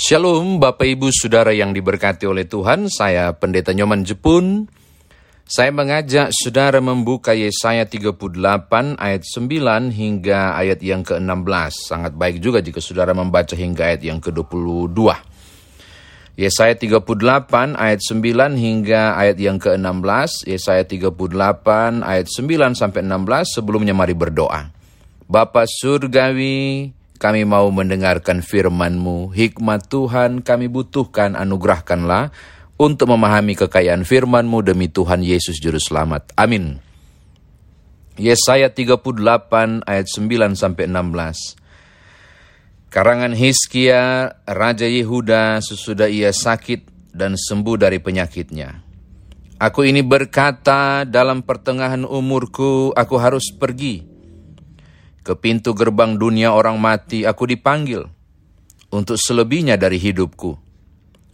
Shalom Bapak Ibu Saudara yang diberkati oleh Tuhan, saya Pendeta Nyoman Jepun. Saya mengajak saudara membuka Yesaya 38 ayat 9 hingga ayat yang ke-16. Sangat baik juga jika saudara membaca hingga ayat yang ke-22. Yesaya 38 ayat 9 hingga ayat yang ke-16. Yesaya 38 ayat 9 sampai 16 sebelumnya mari berdoa. Bapa Surgawi, kami mau mendengarkan firman-Mu. Hikmat Tuhan kami butuhkan, anugerahkanlah untuk memahami kekayaan firman-Mu demi Tuhan Yesus Juru Selamat. Amin. Yesaya 38 ayat 9 sampai 16. Karangan Hiskia, Raja Yehuda sesudah ia sakit dan sembuh dari penyakitnya. Aku ini berkata dalam pertengahan umurku aku harus pergi. Ke pintu gerbang dunia orang mati aku dipanggil untuk selebihnya dari hidupku.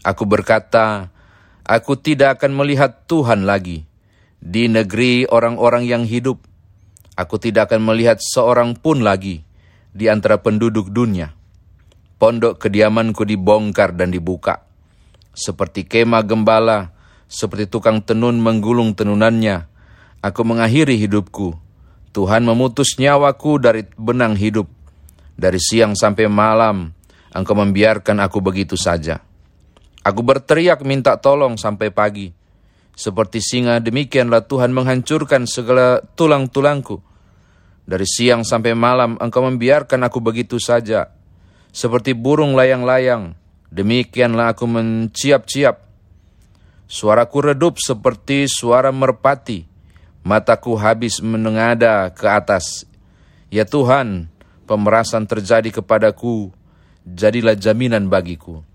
Aku berkata, Aku tidak akan melihat Tuhan lagi di negeri orang-orang yang hidup. Aku tidak akan melihat seorang pun lagi di antara penduduk dunia. Pondok kediamanku dibongkar dan dibuka. Seperti kemah gembala, seperti tukang tenun menggulung tenunannya. Aku mengakhiri hidupku. Tuhan memutus nyawaku dari benang hidup. Dari siang sampai malam, engkau membiarkan aku begitu saja. Aku berteriak minta tolong sampai pagi. Seperti singa demikianlah Tuhan menghancurkan segala tulang-tulangku. Dari siang sampai malam engkau membiarkan aku begitu saja. Seperti burung layang-layang, demikianlah aku menciap-ciap. Suaraku redup seperti suara merpati. Mataku habis menengada ke atas. Ya Tuhan, pemerasan terjadi kepadaku. Jadilah jaminan bagiku.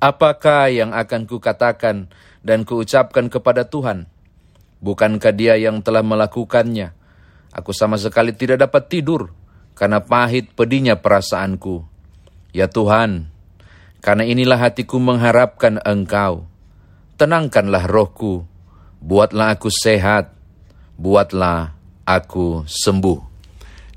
Apakah yang akan kukatakan dan kuucapkan kepada Tuhan? Bukankah dia yang telah melakukannya? Aku sama sekali tidak dapat tidur, karena pahit pedihnya perasaanku. Ya Tuhan, karena inilah hatiku mengharapkan Engkau. Tenangkanlah rohku, buatlah aku sehat, buatlah aku sembuh.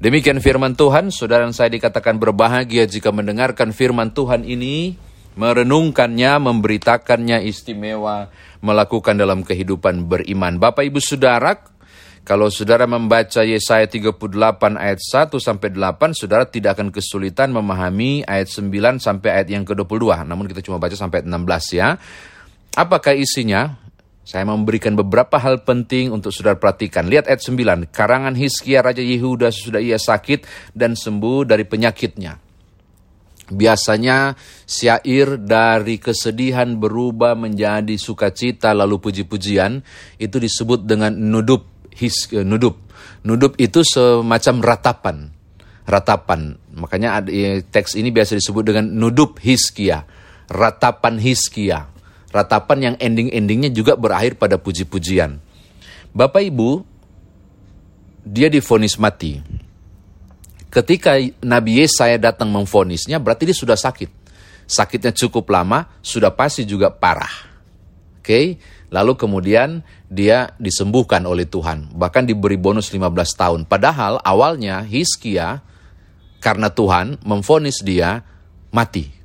Demikian firman Tuhan, saudara saya dikatakan berbahagia jika mendengarkan firman Tuhan ini merenungkannya, memberitakannya istimewa, melakukan dalam kehidupan beriman. Bapak Ibu Saudara, kalau saudara membaca Yesaya 38 ayat 1 sampai 8, saudara tidak akan kesulitan memahami ayat 9 sampai ayat yang ke-22. Namun kita cuma baca sampai 16 ya. Apakah isinya? Saya memberikan beberapa hal penting untuk saudara perhatikan. Lihat ayat 9. Karangan Hiskia Raja Yehuda sudah ia sakit dan sembuh dari penyakitnya. Biasanya syair dari kesedihan berubah menjadi sukacita lalu puji-pujian itu disebut dengan nudub his uh, nudub. Nudub itu semacam ratapan. Ratapan. Makanya teks ini biasa disebut dengan nudub hiskia. Ratapan hiskia. Ratapan yang ending-endingnya juga berakhir pada puji-pujian. Bapak Ibu, dia difonis mati ketika Nabi Yesaya datang memfonisnya, berarti dia sudah sakit. Sakitnya cukup lama, sudah pasti juga parah. Oke, lalu kemudian dia disembuhkan oleh Tuhan. Bahkan diberi bonus 15 tahun. Padahal awalnya Hiskia karena Tuhan memfonis dia mati.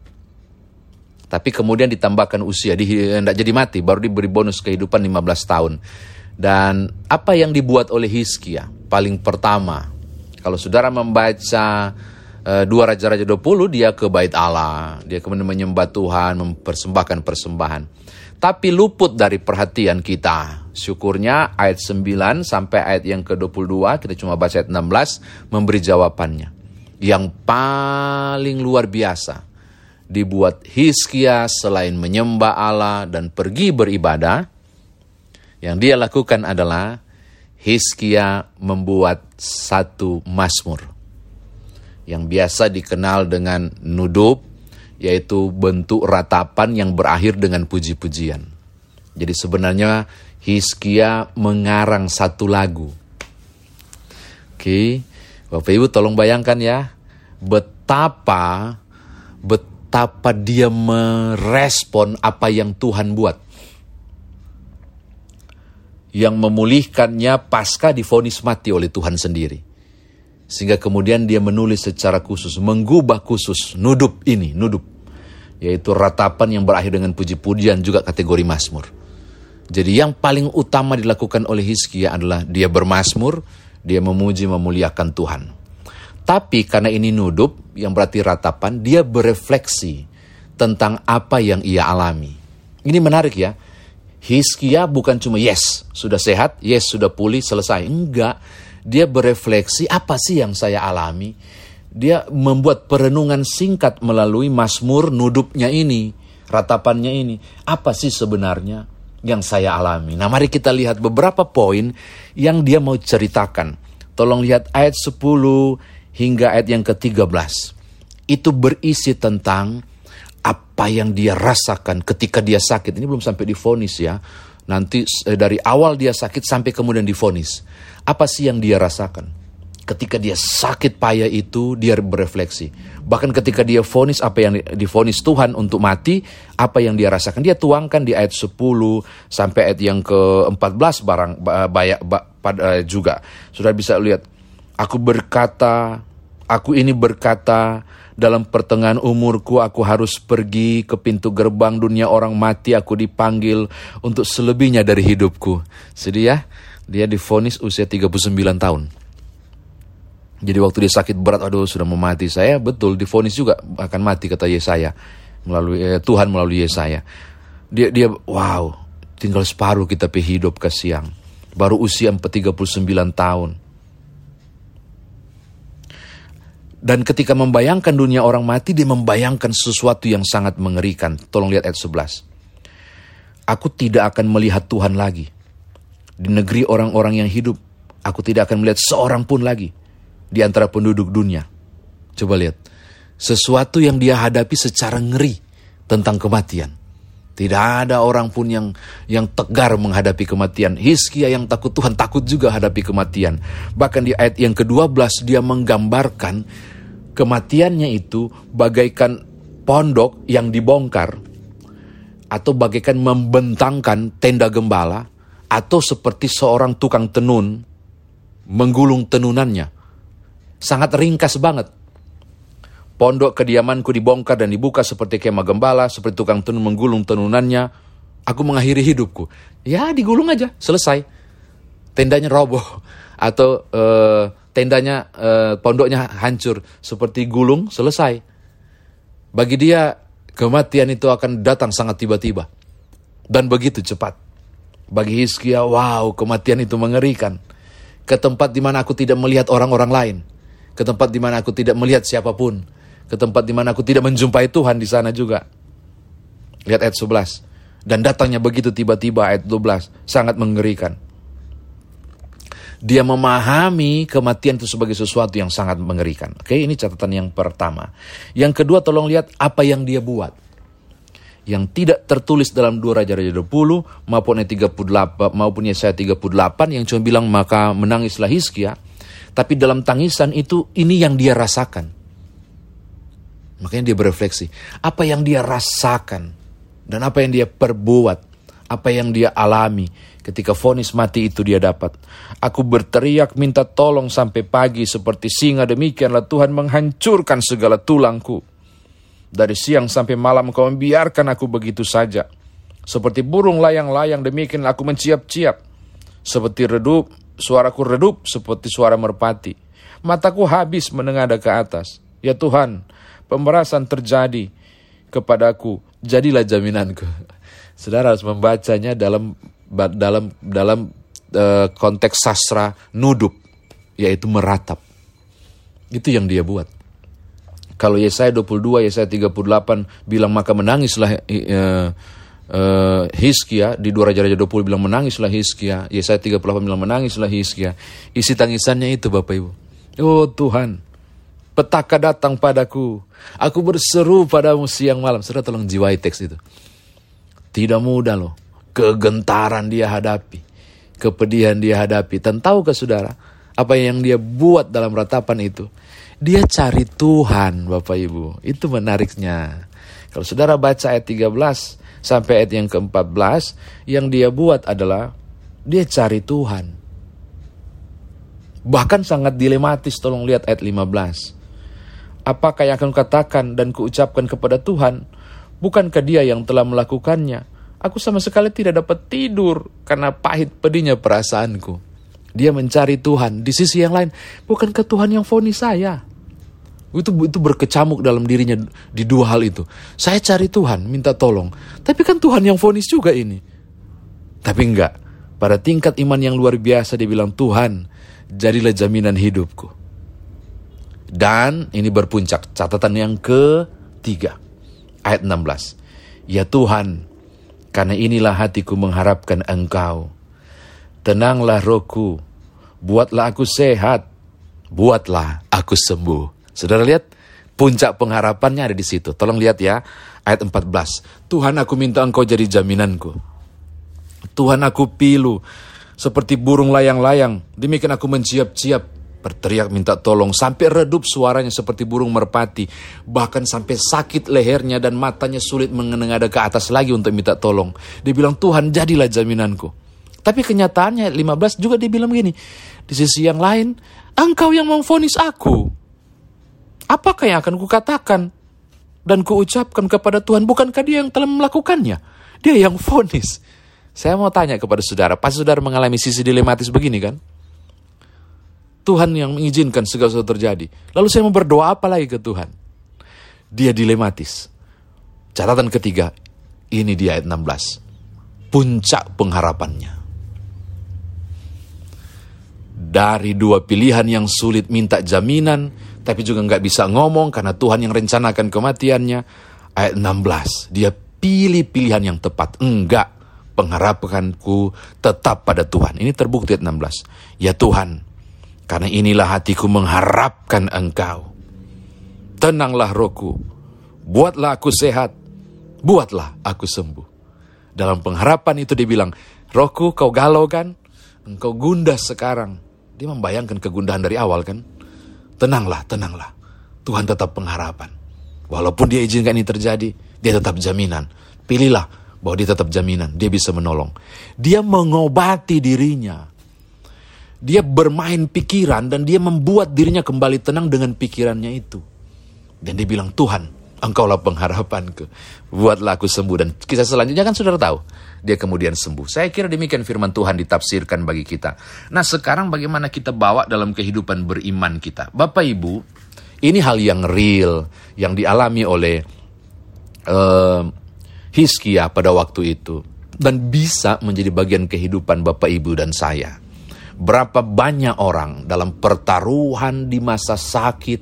Tapi kemudian ditambahkan usia, tidak jadi mati, baru diberi bonus kehidupan 15 tahun. Dan apa yang dibuat oleh Hiskia? Paling pertama, kalau saudara membaca uh, dua Raja-Raja 20, dia ke bait Allah. Dia kemudian menyembah Tuhan, mempersembahkan persembahan. Tapi luput dari perhatian kita. Syukurnya ayat 9 sampai ayat yang ke-22, kita cuma baca ayat 16, memberi jawabannya. Yang paling luar biasa dibuat Hizkia selain menyembah Allah dan pergi beribadah, yang dia lakukan adalah Hizkia membuat satu masmur yang biasa dikenal dengan nudub, yaitu bentuk ratapan yang berakhir dengan puji-pujian. Jadi sebenarnya Hizkia mengarang satu lagu. Oke, Bapak Ibu tolong bayangkan ya, betapa betapa dia merespon apa yang Tuhan buat yang memulihkannya pasca difonis mati oleh Tuhan sendiri. Sehingga kemudian dia menulis secara khusus, menggubah khusus nudub ini, nudub. yaitu ratapan yang berakhir dengan puji-pujian juga kategori Mazmur. Jadi yang paling utama dilakukan oleh Hizkia adalah dia bermasmur, dia memuji memuliakan Tuhan. Tapi karena ini nudup, yang berarti ratapan, dia berefleksi tentang apa yang ia alami. Ini menarik ya. Hizkia bukan cuma yes, sudah sehat, yes, sudah pulih, selesai. Enggak, dia berefleksi apa sih yang saya alami. Dia membuat perenungan singkat melalui masmur nudupnya ini, ratapannya ini. Apa sih sebenarnya? yang saya alami. Nah mari kita lihat beberapa poin yang dia mau ceritakan. Tolong lihat ayat 10 hingga ayat yang ke-13. Itu berisi tentang apa yang dia rasakan ketika dia sakit. Ini belum sampai difonis ya. Nanti eh, dari awal dia sakit sampai kemudian difonis. Apa sih yang dia rasakan? ketika dia sakit payah itu dia berefleksi. Bahkan ketika dia vonis apa yang difonis Tuhan untuk mati, apa yang dia rasakan dia tuangkan di ayat 10 sampai ayat yang ke-14 barang banyak pada juga. Sudah bisa lihat aku berkata, aku ini berkata dalam pertengahan umurku aku harus pergi ke pintu gerbang dunia orang mati aku dipanggil untuk selebihnya dari hidupku. Sedih ya? Dia difonis usia 39 tahun. Jadi waktu dia sakit berat, aduh sudah mau mati saya, betul difonis juga akan mati kata Yesaya melalui eh, Tuhan melalui Yesaya. Dia dia wow, tinggal separuh kita hidup ke siang. Baru usia 39 tahun. Dan ketika membayangkan dunia orang mati, dia membayangkan sesuatu yang sangat mengerikan. Tolong lihat ayat 11. Aku tidak akan melihat Tuhan lagi. Di negeri orang-orang yang hidup, aku tidak akan melihat seorang pun lagi di antara penduduk dunia. Coba lihat, sesuatu yang dia hadapi secara ngeri tentang kematian. Tidak ada orang pun yang yang tegar menghadapi kematian. Hizkia yang takut Tuhan takut juga hadapi kematian. Bahkan di ayat yang ke-12 dia menggambarkan kematiannya itu bagaikan pondok yang dibongkar atau bagaikan membentangkan tenda gembala atau seperti seorang tukang tenun menggulung tenunannya sangat ringkas banget. Pondok kediamanku dibongkar dan dibuka seperti kemah gembala, seperti tukang tenun menggulung tenunannya. Aku mengakhiri hidupku. Ya digulung aja, selesai. Tendanya roboh atau uh, tendanya uh, pondoknya hancur seperti gulung, selesai. Bagi dia kematian itu akan datang sangat tiba-tiba dan begitu cepat. Bagi Hizkia, wow, kematian itu mengerikan. Ke tempat di mana aku tidak melihat orang-orang lain ke tempat di mana aku tidak melihat siapa pun, ke tempat di mana aku tidak menjumpai Tuhan di sana juga. Lihat ayat 11. Dan datangnya begitu tiba-tiba ayat 12, sangat mengerikan. Dia memahami kematian itu sebagai sesuatu yang sangat mengerikan. Oke, ini catatan yang pertama. Yang kedua, tolong lihat apa yang dia buat. Yang tidak tertulis dalam dua Raja-Raja 20 maupun ayat 38 maupun Yesaya 38 yang cuma bilang maka menangislah Hizkia tapi dalam tangisan itu ini yang dia rasakan. Makanya dia berefleksi, apa yang dia rasakan dan apa yang dia perbuat, apa yang dia alami ketika vonis mati itu dia dapat. Aku berteriak minta tolong sampai pagi seperti singa demikianlah Tuhan menghancurkan segala tulangku. Dari siang sampai malam kau membiarkan aku begitu saja. Seperti burung layang-layang demikian aku menciap-ciap. Seperti redup Suaraku redup seperti suara merpati. Mataku habis menengadah ke atas. Ya Tuhan, pemerasan terjadi kepadaku. Jadilah jaminanku. Saudara harus membacanya dalam dalam dalam uh, konteks sastra nudup, yaitu meratap. Itu yang dia buat. Kalau Yesaya 22, Yesaya 38 bilang maka menangislah uh, uh, Hizkia di dua Raja-Raja 20 bilang menangislah Hizkia, Yesaya 38 bilang menangislah Hizkia. Isi tangisannya itu Bapak Ibu. Oh Tuhan, petaka datang padaku. Aku berseru padamu siang malam. Saudara tolong jiwai teks itu. Tidak mudah loh. Kegentaran dia hadapi. Kepedihan dia hadapi. Dan tahukah saudara, apa yang dia buat dalam ratapan itu? Dia cari Tuhan Bapak Ibu. Itu menariknya. Kalau saudara baca ayat 13, sampai ayat yang ke-14 yang dia buat adalah dia cari Tuhan. Bahkan sangat dilematis tolong lihat ayat 15. Apakah yang akan katakan dan kuucapkan kepada Tuhan Bukankah dia yang telah melakukannya? Aku sama sekali tidak dapat tidur karena pahit pedihnya perasaanku. Dia mencari Tuhan. Di sisi yang lain, bukankah Tuhan yang fonis saya? Itu itu berkecamuk dalam dirinya di dua hal itu. Saya cari Tuhan, minta tolong. Tapi kan Tuhan yang fonis juga ini. Tapi enggak. Pada tingkat iman yang luar biasa dia bilang, Tuhan, jadilah jaminan hidupku. Dan ini berpuncak, catatan yang ketiga. Ayat 16. Ya Tuhan, karena inilah hatiku mengharapkan engkau. Tenanglah rohku, buatlah aku sehat, buatlah aku sembuh. Saudara lihat, puncak pengharapannya ada di situ. Tolong lihat ya, ayat 14. Tuhan aku minta engkau jadi jaminanku. Tuhan aku pilu, seperti burung layang-layang. Demikian aku menciap-ciap, berteriak minta tolong, sampai redup suaranya seperti burung merpati. Bahkan sampai sakit lehernya dan matanya sulit mengenengada ke atas lagi untuk minta tolong. Dia bilang, Tuhan jadilah jaminanku. Tapi kenyataannya 15 juga dia bilang begini, di sisi yang lain, engkau yang memfonis aku. Apakah yang akan kukatakan dan kuucapkan kepada Tuhan? Bukankah dia yang telah melakukannya? Dia yang fonis. Saya mau tanya kepada saudara, pasti saudara mengalami sisi dilematis begini kan? Tuhan yang mengizinkan segala sesuatu terjadi. Lalu saya mau berdoa apa lagi ke Tuhan? Dia dilematis. Catatan ketiga, ini di ayat 16. Puncak pengharapannya. Dari dua pilihan yang sulit minta jaminan, tapi juga nggak bisa ngomong karena Tuhan yang rencanakan kematiannya. Ayat 16, dia pilih pilihan yang tepat. Enggak, pengharapanku tetap pada Tuhan. Ini terbukti ayat 16. Ya Tuhan, karena inilah hatiku mengharapkan Engkau. Tenanglah rohku, buatlah aku sehat, buatlah aku sembuh. Dalam pengharapan itu dia bilang, rohku kau galau kan? Engkau gundah sekarang. Dia membayangkan kegundahan dari awal kan? Tenanglah, tenanglah. Tuhan tetap pengharapan. Walaupun dia izinkan ini terjadi, dia tetap jaminan. Pilihlah bahwa dia tetap jaminan, dia bisa menolong. Dia mengobati dirinya. Dia bermain pikiran dan dia membuat dirinya kembali tenang dengan pikirannya itu. Dan dia bilang, Tuhan, engkaulah pengharapanku. Buatlah aku sembuh. Dan kisah selanjutnya kan saudara tahu. Dia kemudian sembuh. Saya kira demikian firman Tuhan ditafsirkan bagi kita. Nah sekarang bagaimana kita bawa dalam kehidupan beriman kita. Bapak Ibu, ini hal yang real. Yang dialami oleh uh, Hiskia pada waktu itu. Dan bisa menjadi bagian kehidupan Bapak Ibu dan saya. Berapa banyak orang dalam pertaruhan di masa sakit,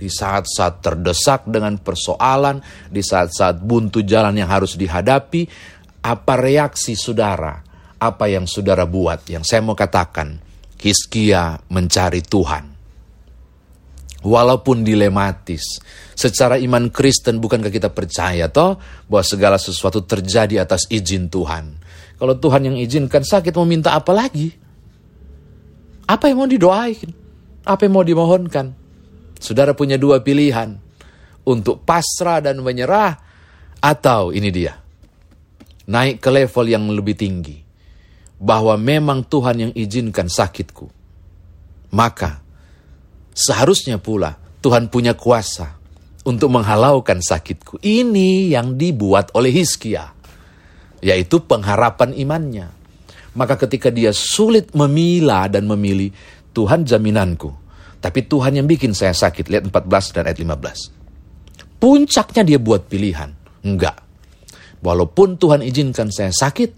di saat-saat terdesak dengan persoalan, di saat-saat buntu jalan yang harus dihadapi, apa reaksi saudara? Apa yang saudara buat? Yang saya mau katakan, Hiskia mencari Tuhan. Walaupun dilematis, secara iman Kristen bukankah kita percaya toh bahwa segala sesuatu terjadi atas izin Tuhan. Kalau Tuhan yang izinkan sakit mau minta apa lagi? Apa yang mau didoain? Apa yang mau dimohonkan? Saudara punya dua pilihan. Untuk pasrah dan menyerah. Atau ini dia. Naik ke level yang lebih tinggi. Bahwa memang Tuhan yang izinkan sakitku. Maka seharusnya pula Tuhan punya kuasa untuk menghalaukan sakitku. Ini yang dibuat oleh Hizkia. Yaitu pengharapan imannya. Maka ketika dia sulit memilah dan memilih, Tuhan jaminanku tapi Tuhan yang bikin saya sakit. Lihat 14 dan ayat 15. Puncaknya dia buat pilihan. Enggak. Walaupun Tuhan izinkan saya sakit,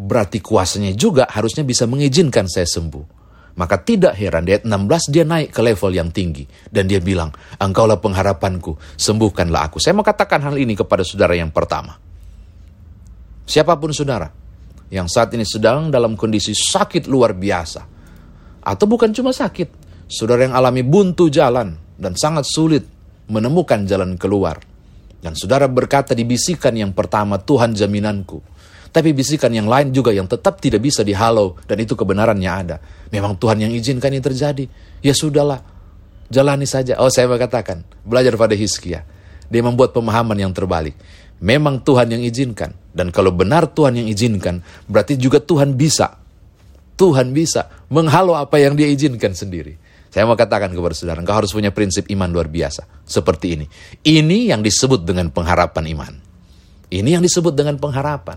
berarti kuasanya juga harusnya bisa mengizinkan saya sembuh. Maka tidak heran di ayat 16 dia naik ke level yang tinggi. Dan dia bilang, engkaulah pengharapanku, sembuhkanlah aku. Saya mau katakan hal ini kepada saudara yang pertama. Siapa pun saudara, yang saat ini sedang dalam kondisi sakit luar biasa. Atau bukan cuma sakit, Saudara yang alami buntu jalan dan sangat sulit menemukan jalan keluar. Dan saudara berkata di bisikan yang pertama, Tuhan jaminanku. Tapi bisikan yang lain juga yang tetap tidak bisa dihalau dan itu kebenarannya ada. Memang Tuhan yang izinkan ini terjadi. Ya sudahlah, jalani saja. Oh saya katakan, belajar pada Hizkia. Dia membuat pemahaman yang terbalik. Memang Tuhan yang izinkan. Dan kalau benar Tuhan yang izinkan, berarti juga Tuhan bisa. Tuhan bisa menghalau apa yang dia izinkan sendiri. Saya mau katakan kepada saudara, engkau harus punya prinsip iman luar biasa. Seperti ini. Ini yang disebut dengan pengharapan iman. Ini yang disebut dengan pengharapan.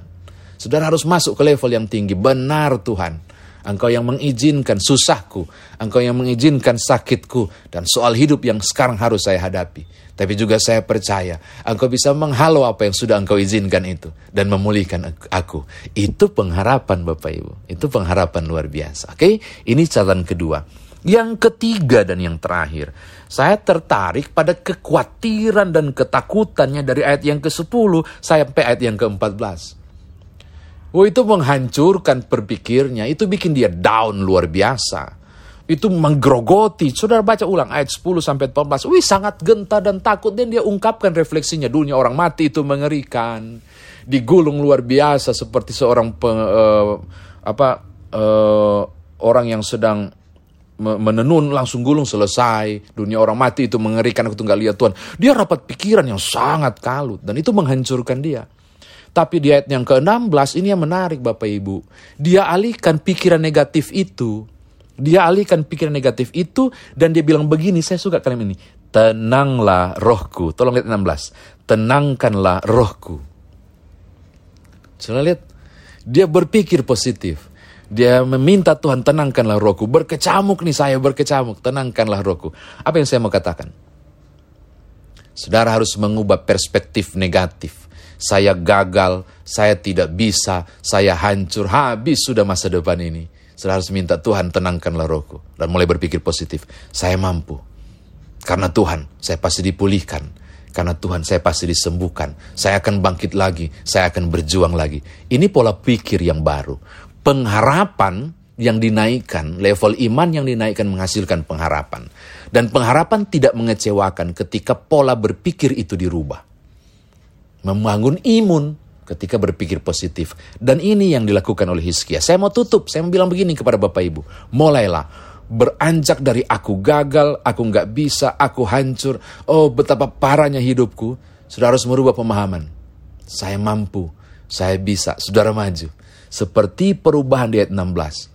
Saudara harus masuk ke level yang tinggi. Benar Tuhan. Engkau yang mengizinkan susahku. Engkau yang mengizinkan sakitku. Dan soal hidup yang sekarang harus saya hadapi. Tapi juga saya percaya engkau bisa menghalau apa yang sudah engkau izinkan itu. Dan memulihkan aku. Itu pengharapan Bapak Ibu. Itu pengharapan luar biasa. Oke, ini catatan kedua. Yang ketiga dan yang terakhir, saya tertarik pada kekhawatiran dan ketakutannya dari ayat yang ke-10 sampai ayat yang ke-14. Oh itu menghancurkan berpikirnya, itu bikin dia down luar biasa. Itu menggerogoti. Saudara baca ulang ayat 10 sampai 14. Wih sangat genta dan takut dan dia ungkapkan refleksinya. Dunia orang mati itu mengerikan. Digulung luar biasa seperti seorang peng, uh, apa uh, orang yang sedang menenun langsung gulung selesai dunia orang mati itu mengerikan aku nggak lihat Tuhan dia rapat pikiran yang sangat kalut dan itu menghancurkan dia tapi di ayat yang ke-16 ini yang menarik Bapak Ibu dia alihkan pikiran negatif itu dia alihkan pikiran negatif itu dan dia bilang begini saya suka kalimat ini tenanglah rohku tolong lihat 16 tenangkanlah rohku Coba lihat dia berpikir positif dia meminta Tuhan tenangkanlah rohku. Berkecamuk nih saya berkecamuk. Tenangkanlah rohku. Apa yang saya mau katakan? Saudara harus mengubah perspektif negatif. Saya gagal, saya tidak bisa, saya hancur, habis sudah masa depan ini. Saudara harus minta Tuhan tenangkanlah rohku. Dan mulai berpikir positif. Saya mampu. Karena Tuhan, saya pasti dipulihkan. Karena Tuhan, saya pasti disembuhkan. Saya akan bangkit lagi. Saya akan berjuang lagi. Ini pola pikir yang baru pengharapan yang dinaikkan, level iman yang dinaikkan menghasilkan pengharapan. Dan pengharapan tidak mengecewakan ketika pola berpikir itu dirubah. Membangun imun ketika berpikir positif. Dan ini yang dilakukan oleh Hizkia. Saya mau tutup, saya mau bilang begini kepada Bapak Ibu. Mulailah beranjak dari aku gagal, aku nggak bisa, aku hancur. Oh betapa parahnya hidupku. Saudara harus merubah pemahaman. Saya mampu, saya bisa. Saudara maju seperti perubahan di ayat 16.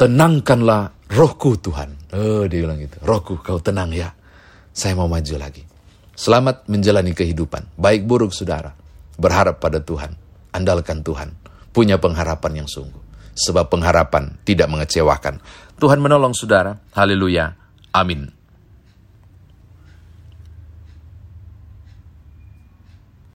Tenangkanlah rohku Tuhan. Oh, dia bilang gitu. Rohku kau tenang ya. Saya mau maju lagi. Selamat menjalani kehidupan. Baik buruk saudara. Berharap pada Tuhan. Andalkan Tuhan. Punya pengharapan yang sungguh. Sebab pengharapan tidak mengecewakan. Tuhan menolong saudara. Haleluya. Amin.